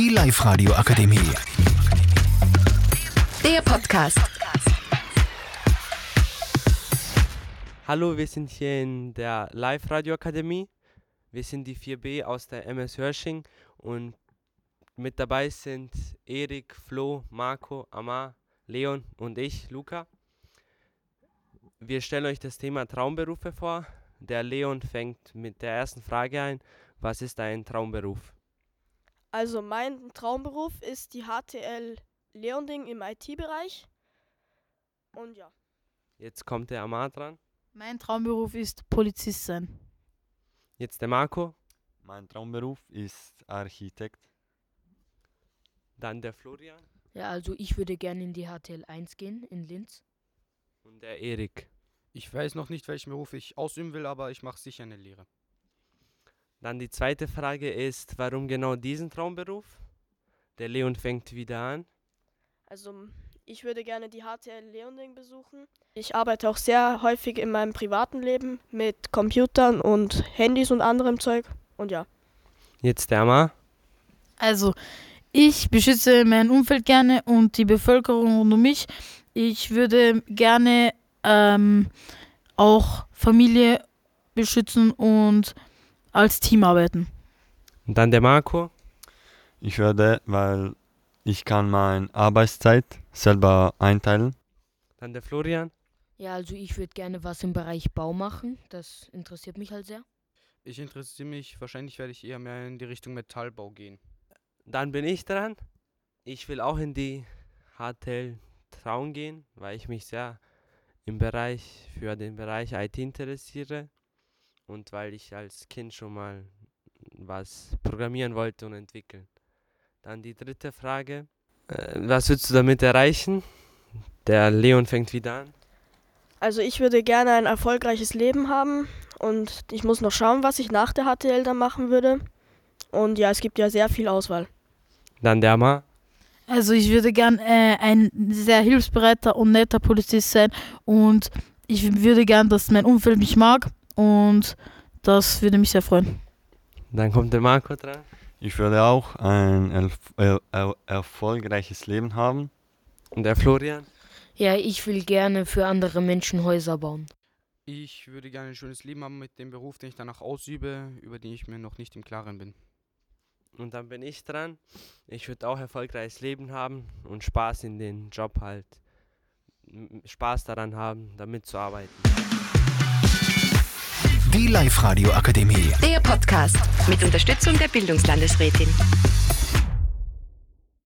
Die Live-Radio Akademie. Der Podcast. Hallo, wir sind hier in der Live-Radio Akademie. Wir sind die 4B aus der MS Hörsching und mit dabei sind Erik, Flo, Marco, Amar, Leon und ich, Luca. Wir stellen euch das Thema Traumberufe vor. Der Leon fängt mit der ersten Frage ein. Was ist dein Traumberuf? Also mein Traumberuf ist die HTL Leonding im IT-Bereich. Und ja. Jetzt kommt der Amar dran. Mein Traumberuf ist Polizist sein. Jetzt der Marco. Mein Traumberuf ist Architekt. Dann der Florian. Ja, also ich würde gerne in die HTL 1 gehen, in Linz. Und der Erik. Ich weiß noch nicht, welchen Beruf ich ausüben will, aber ich mache sicher eine Lehre. Dann die zweite Frage ist, warum genau diesen Traumberuf? Der Leon fängt wieder an. Also ich würde gerne die HTL Leonding besuchen. Ich arbeite auch sehr häufig in meinem privaten Leben mit Computern und Handys und anderem Zeug. Und ja. Jetzt der Amar. Also, ich beschütze mein Umfeld gerne und die Bevölkerung rund um mich. Ich würde gerne ähm, auch Familie beschützen und als Team arbeiten. Und dann der Marco. Ich würde, weil ich kann meine Arbeitszeit selber einteilen. Dann der Florian. Ja, also ich würde gerne was im Bereich Bau machen. Das interessiert mich halt sehr. Ich interessiere mich, wahrscheinlich werde ich eher mehr in die Richtung Metallbau gehen. Dann bin ich dran. Ich will auch in die HTL Traun gehen, weil ich mich sehr im Bereich für den Bereich IT interessiere und weil ich als Kind schon mal was programmieren wollte und entwickeln. Dann die dritte Frage. Äh, was würdest du damit erreichen? Der Leon fängt wieder an. Also ich würde gerne ein erfolgreiches Leben haben und ich muss noch schauen, was ich nach der HTL dann machen würde. Und ja, es gibt ja sehr viel Auswahl. Dann der Amar. Also ich würde gern äh, ein sehr hilfsbereiter und netter Polizist sein und ich würde gern, dass mein Umfeld mich mag und das würde mich sehr freuen. Dann kommt der Marco dran. Ich würde auch ein erf er er erfolgreiches Leben haben. Und der Florian. Ja, ich will gerne für andere Menschen Häuser bauen. Ich würde gerne ein schönes Leben haben mit dem Beruf, den ich danach ausübe, über den ich mir noch nicht im Klaren bin. Und dann bin ich dran. Ich würde auch erfolgreiches Leben haben und Spaß in den Job halt. Spaß daran haben, damit zu arbeiten. Die Live-Radio Akademie. Der Podcast mit Unterstützung der Bildungslandesrätin.